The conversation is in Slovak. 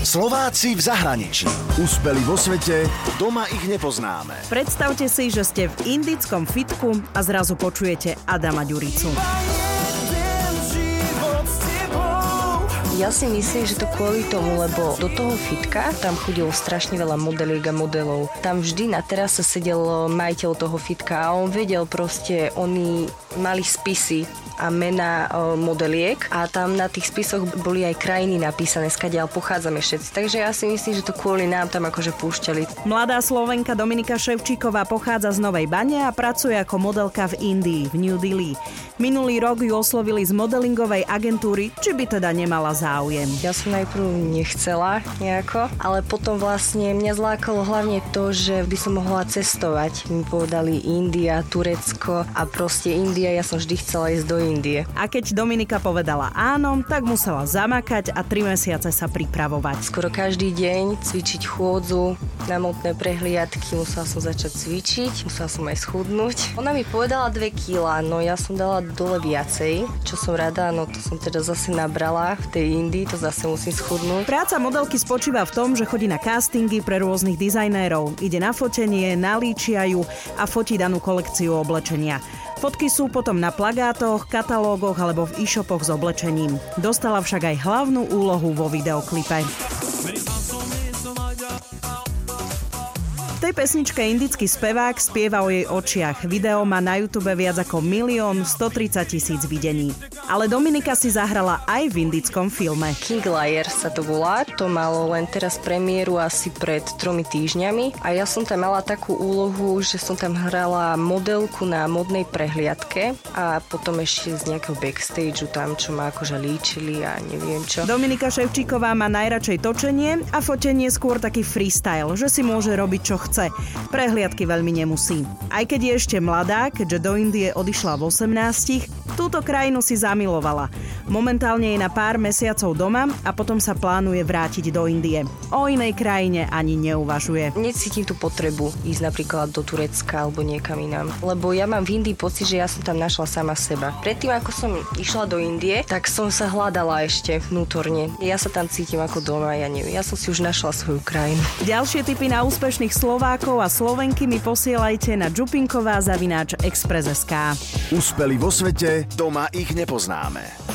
Slováci v zahraničí. Úspeli vo svete, doma ich nepoznáme. Predstavte si, že ste v indickom fitku a zrazu počujete Adama Ďuricu. Ja si myslím, že to kvôli tomu, lebo do toho fitka tam chodilo strašne veľa modeliek a modelov. Tam vždy na terase sedel majiteľ toho fitka a on vedel proste, oni mali spisy a mena modeliek a tam na tých spisoch boli aj krajiny napísané, skadiaľ pochádzame všetci. Takže ja si myslím, že to kvôli nám tam akože púšťali. Mladá Slovenka Dominika Ševčíková pochádza z Novej Bane a pracuje ako modelka v Indii, v New Delhi. Minulý rok ju oslovili z modelingovej agentúry, či by teda nemala záujem. Ja som najprv nechcela nejako, ale potom vlastne mňa zlákalo hlavne to, že by som mohla cestovať. Mi povedali India, Turecko a proste India, ja som vždy chcela ísť do Indie. A keď Dominika povedala áno, tak musela zamakať a tri mesiace sa pripravovať. Skoro každý deň cvičiť chôdzu, na motné prehliadky, musela som začať cvičiť, musela som aj schudnúť. Ona mi povedala 2 kg, no ja som dala dole viacej, čo som rada, no to som teda zase nabrala v tej Indii, to zase musím schudnúť. Práca modelky spočíva v tom, že chodí na castingy pre rôznych dizajnérov, ide na fotenie, nalíčia ju a fotí danú kolekciu oblečenia. Fotky sú potom na plagátoch, katalógoch alebo v e-shopoch s oblečením. Dostala však aj hlavnú úlohu vo videoklipe. Tej pesničke indický spevák spieva o jej očiach. Video má na YouTube viac ako milión 130 tisíc videní. Ale Dominika si zahrala aj v indickom filme. King Liar sa to volá, to malo len teraz premiéru asi pred tromi týždňami a ja som tam mala takú úlohu, že som tam hrala modelku na modnej prehliadke a potom ešte z nejakého backstageu tam, čo ma akože líčili a neviem čo. Dominika Ševčíková má najradšej točenie a fotenie skôr taký freestyle, že si môže robiť čo chce. Prehliadky veľmi nemusí. Aj keď je ešte mladá, keďže do Indie odišla v 18, túto krajinu si zamilovala. Momentálne je na pár mesiacov doma a potom sa plánuje vrátiť do Indie. O inej krajine ani neuvažuje. Necítim tú potrebu ísť napríklad do Turecka alebo niekam inám, lebo ja mám v Indii pocit, že ja som tam našla sama seba. Predtým, ako som išla do Indie, tak som sa hľadala ešte vnútorne. Ja sa tam cítim ako doma, ja neviem. Ja som si už našla svoju krajinu. Ďalšie tipy na úspešných Slovákov a Slovenky mi posielajte na Čupinková zavináč Express.sk. Úspeli vo svete, doma ich nepozná poznáme.